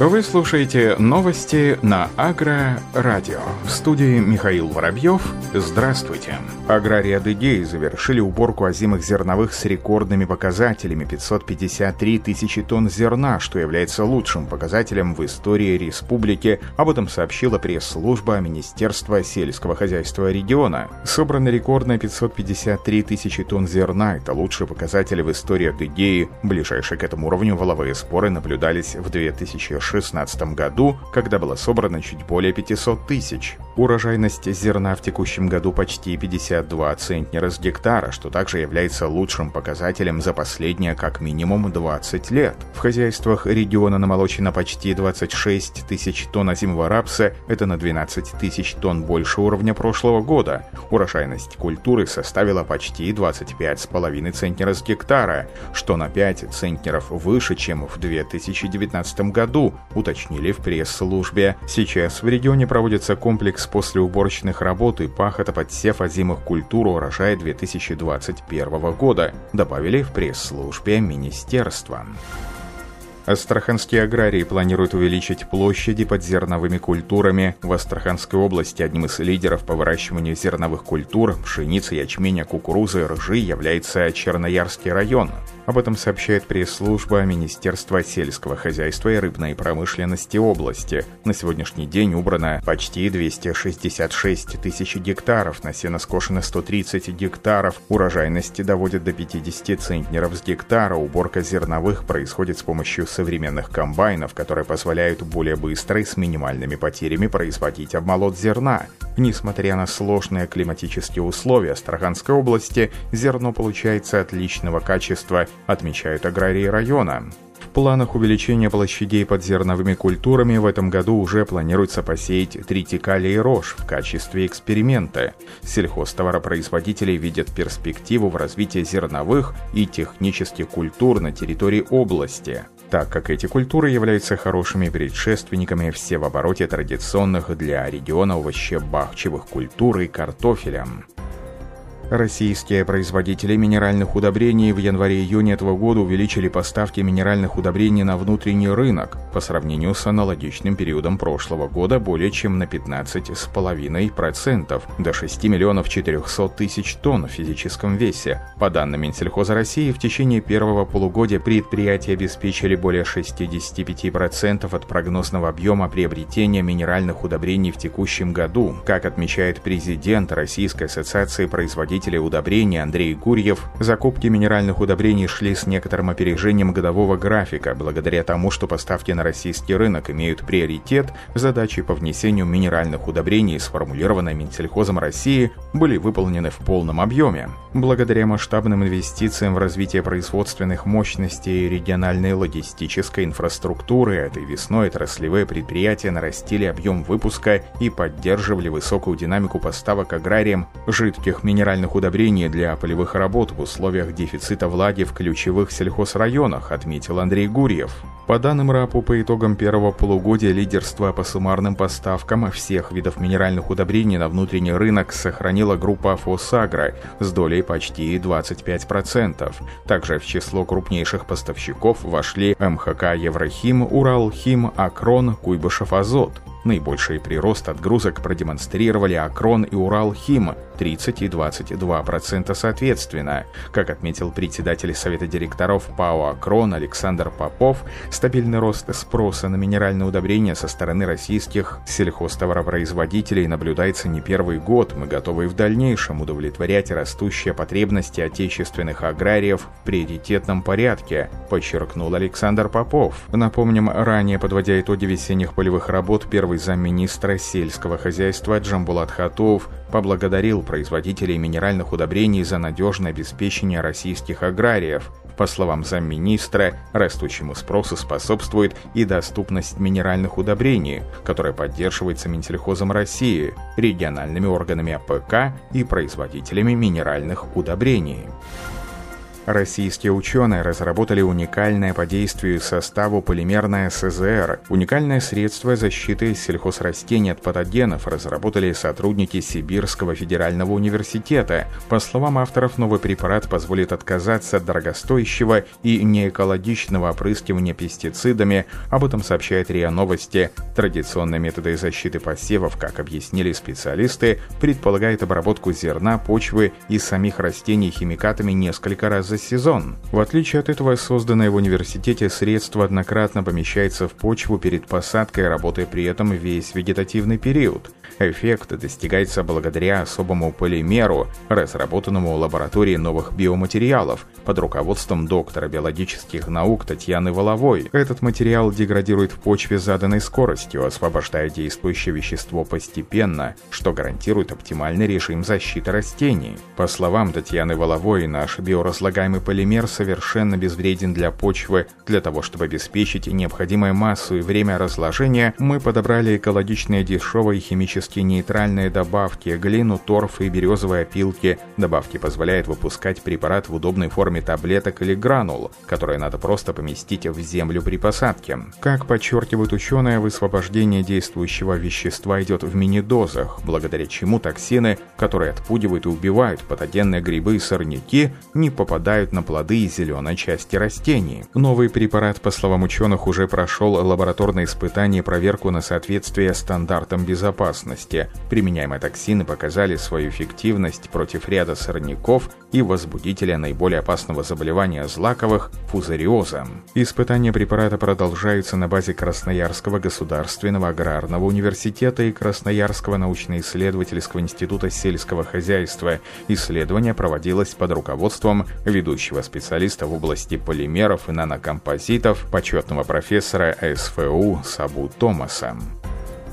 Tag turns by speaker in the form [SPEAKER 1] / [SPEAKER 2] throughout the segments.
[SPEAKER 1] Вы слушаете новости на Агро-радио. В студии Михаил Воробьев. Здравствуйте. Аграрии Адыгеи завершили уборку озимых зерновых с рекордными показателями 553 тысячи тонн зерна, что является лучшим показателем в истории республики. Об этом сообщила пресс-служба Министерства сельского хозяйства региона. Собрано рекордно 553 тысячи тонн зерна. Это лучший показатель в истории Адыгеи. Ближайшие к этому уровню воловые споры наблюдались в 2006 2016 году, когда было собрано чуть более 500 тысяч. Урожайность зерна в текущем году почти 52 центнера с гектара, что также является лучшим показателем за последние как минимум 20 лет. В хозяйствах региона намолочено почти 26 тысяч тонн озимого рапса, это на 12 тысяч тонн больше уровня прошлого года. Урожайность культуры составила почти 25,5 центнера с гектара, что на 5 центнеров выше, чем в 2019 году, уточнили в пресс-службе. Сейчас в регионе проводится комплекс послеуборочных работ и пахота подсев озимых культур урожая 2021 года, добавили в пресс-службе министерства. Астраханские аграрии планируют увеличить площади под зерновыми культурами. В Астраханской области одним из лидеров по выращиванию зерновых культур пшеницы, ячменя, кукурузы, ржи является Черноярский район. Об этом сообщает пресс-служба Министерства сельского хозяйства и рыбной промышленности области. На сегодняшний день убрано почти 266 тысяч гектаров, на сено скошено 130 гектаров, урожайность доводит до 50 центнеров с гектара, уборка зерновых происходит с помощью современных комбайнов, которые позволяют более быстро и с минимальными потерями производить обмолот зерна. Несмотря на сложные климатические условия Астраханской области, зерно получается отличного качества, отмечают аграрии района. В планах увеличения площадей под зерновыми культурами в этом году уже планируется посеять тритикали и рожь в качестве эксперимента. Сельхозтоваропроизводители видят перспективу в развитии зерновых и технических культур на территории области так как эти культуры являются хорошими предшественниками все в обороте традиционных для региона овощебахчевых культур и картофеля. Российские производители минеральных удобрений в январе-июне этого года увеличили поставки минеральных удобрений на внутренний рынок по сравнению с аналогичным периодом прошлого года более чем на 15,5% до 6 миллионов 400 тысяч тонн в физическом весе. По данным Минсельхоза России, в течение первого полугодия предприятия обеспечили более 65% от прогнозного объема приобретения минеральных удобрений в текущем году. Как отмечает президент Российской ассоциации производителей производителя удобрений Андрей Гурьев, закупки минеральных удобрений шли с некоторым опережением годового графика, благодаря тому, что поставки на российский рынок имеют приоритет, задачи по внесению минеральных удобрений, сформулированные Минсельхозом России, были выполнены в полном объеме. Благодаря масштабным инвестициям в развитие производственных мощностей и региональной логистической инфраструктуры, этой весной отраслевые предприятия нарастили объем выпуска и поддерживали высокую динамику поставок аграриям жидких минеральных минеральных удобрений для полевых работ в условиях дефицита влаги в ключевых сельхозрайонах, отметил Андрей Гурьев. По данным РАПу, по итогам первого полугодия лидерство по суммарным поставкам всех видов минеральных удобрений на внутренний рынок сохранила группа «Фосагро» с долей почти 25%. Также в число крупнейших поставщиков вошли МХК «Еврохим», «Уралхим», «Акрон», «Куйбышев Азот». Наибольший прирост отгрузок продемонстрировали Акрон и Уралхим 30 и 22% соответственно. Как отметил председатель Совета директоров ПАО «Акрон» Александр Попов, стабильный рост спроса на минеральные удобрения со стороны российских сельхозтоваропроизводителей наблюдается не первый год. Мы готовы и в дальнейшем удовлетворять растущие потребности отечественных аграриев в приоритетном порядке, подчеркнул Александр Попов. Напомним, ранее, подводя итоги весенних полевых работ, первый замминистра сельского хозяйства Джамбулат Хатуов поблагодарил производителей минеральных удобрений за надежное обеспечение российских аграриев. По словам замминистра, растущему спросу способствует и доступность минеральных удобрений, которая поддерживается Минсельхозом России, региональными органами АПК и производителями минеральных удобрений. Российские ученые разработали уникальное по действию составу полимерное СЗР. Уникальное средство защиты сельхозрастений от патогенов разработали сотрудники Сибирского федерального университета. По словам авторов, новый препарат позволит отказаться от дорогостоящего и неэкологичного опрыскивания пестицидами. Об этом сообщает РИА Новости. Традиционные методы защиты посевов, как объяснили специалисты, предполагают обработку зерна, почвы и самих растений химикатами несколько раз за сезон. В отличие от этого, созданное в университете средство однократно помещается в почву перед посадкой, работая при этом весь вегетативный период. Эффект достигается благодаря особому полимеру, разработанному в лаборатории новых биоматериалов под руководством доктора биологических наук Татьяны Воловой. Этот материал деградирует в почве заданной скоростью, освобождая действующее вещество постепенно, что гарантирует оптимальный режим защиты растений. По словам Татьяны Воловой, наш биоразлагаемый полимер совершенно безвреден для почвы. Для того, чтобы обеспечить необходимую массу и время разложения, мы подобрали экологичные дешевые химически нейтральные добавки, глину, торф и березовые опилки. Добавки позволяют выпускать препарат в удобной форме таблеток или гранул, которые надо просто поместить в землю при посадке. Как подчеркивают ученые, высвобождение действующего вещества идет в мини-дозах, благодаря чему токсины, которые отпугивают и убивают патогенные грибы и сорняки, не попадают на плоды и зеленой части растений. Новый препарат, по словам ученых, уже прошел лабораторные испытания и проверку на соответствие стандартам безопасности. Применяемые токсины показали свою эффективность против ряда сорняков и возбудителя наиболее опасного заболевания злаковых – фузариоза. Испытания препарата продолжаются на базе Красноярского государственного аграрного университета и Красноярского научно-исследовательского института сельского хозяйства. Исследование проводилось под руководством ведущего специалиста в области полимеров и нанокомпозитов, почетного профессора СФУ Сабу Томаса.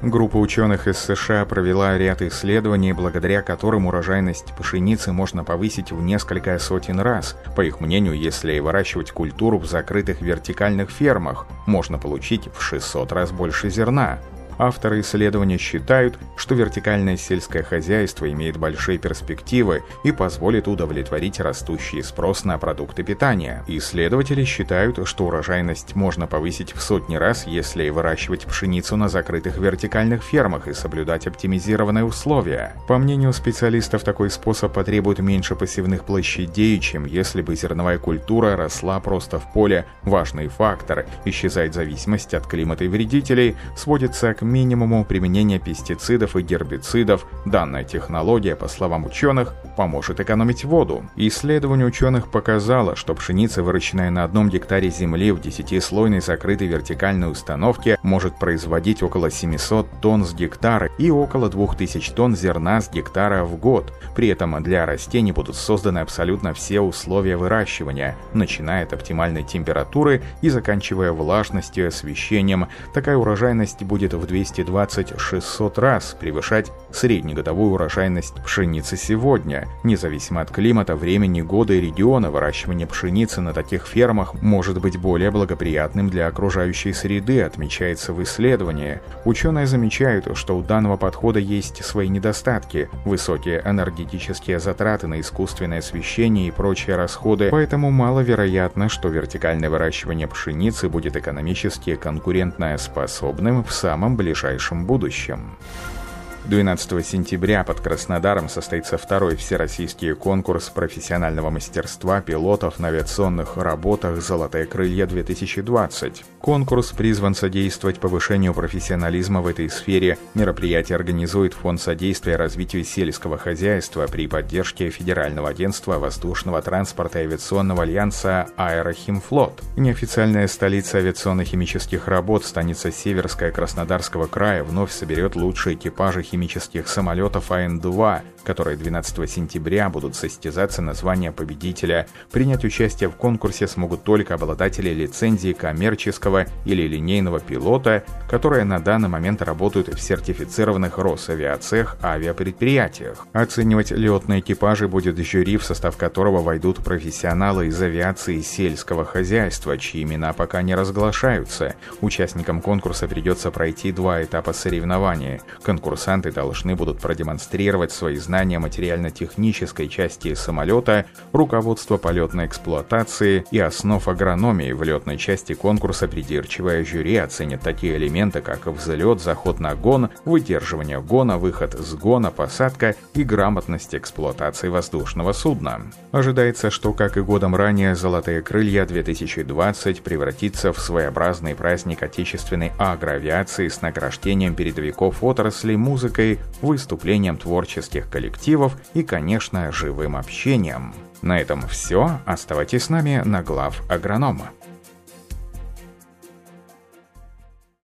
[SPEAKER 1] Группа ученых из США провела ряд исследований, благодаря которым урожайность пшеницы можно повысить в несколько сотен раз. По их мнению, если выращивать культуру в закрытых вертикальных фермах, можно получить в 600 раз больше зерна. Авторы исследования считают, что вертикальное сельское хозяйство имеет большие перспективы и позволит удовлетворить растущий спрос на продукты питания. Исследователи считают, что урожайность можно повысить в сотни раз, если выращивать пшеницу на закрытых вертикальных фермах и соблюдать оптимизированные условия. По мнению специалистов, такой способ потребует меньше посевных площадей, чем если бы зерновая культура росла просто в поле. Важный фактор – исчезает зависимость от климата и вредителей, сводится к минимуму применения пестицидов и гербицидов. Данная технология, по словам ученых, поможет экономить воду. Исследование ученых показало, что пшеница, выращенная на одном гектаре земли в 10-слойной закрытой вертикальной установке, может производить около 700 тонн с гектара и около 2000 тонн зерна с гектара в год. При этом для растений будут созданы абсолютно все условия выращивания, начиная от оптимальной температуры и заканчивая влажностью и освещением. Такая урожайность будет в 220-600 раз превышать среднегодовую урожайность пшеницы сегодня. Независимо от климата, времени года и региона, выращивание пшеницы на таких фермах может быть более благоприятным для окружающей среды, отмечается в исследовании. Ученые замечают, что у данного подхода есть свои недостатки, высокие энергетические затраты на искусственное освещение и прочие расходы, поэтому маловероятно, что вертикальное выращивание пшеницы будет экономически конкурентно способным в самом ближайшем будущем. 12 сентября под Краснодаром состоится второй всероссийский конкурс профессионального мастерства пилотов на авиационных работах «Золотые крылья-2020». Конкурс призван содействовать повышению профессионализма в этой сфере. Мероприятие организует Фонд содействия развитию сельского хозяйства при поддержке Федерального агентства воздушного транспорта и авиационного альянса «Аэрохимфлот». Неофициальная столица авиационно-химических работ, станица Северская Краснодарского края, вновь соберет лучшие экипажи химических химических самолетов АН-2, которые 12 сентября будут состязаться на звание победителя. Принять участие в конкурсе смогут только обладатели лицензии коммерческого или линейного пилота, которые на данный момент работают в сертифицированных Росавиацех авиапредприятиях. Оценивать летные экипажи будет жюри, в состав которого войдут профессионалы из авиации и сельского хозяйства, чьи имена пока не разглашаются. Участникам конкурса придется пройти два этапа соревнования. Конкурсанты пилоты должны будут продемонстрировать свои знания материально-технической части самолета, руководство полетной эксплуатации и основ агрономии в летной части конкурса придирчивое жюри оценит такие элементы, как взлет, заход на гон, выдерживание гона, выход с гона, посадка и грамотность эксплуатации воздушного судна. Ожидается, что, как и годом ранее, «Золотые крылья 2020» превратится в своеобразный праздник отечественной агроавиации с награждением передовиков отрасли музыкой, выступлением творческих коллективов и, конечно, живым общением. На этом все. Оставайтесь с нами на глав агронома.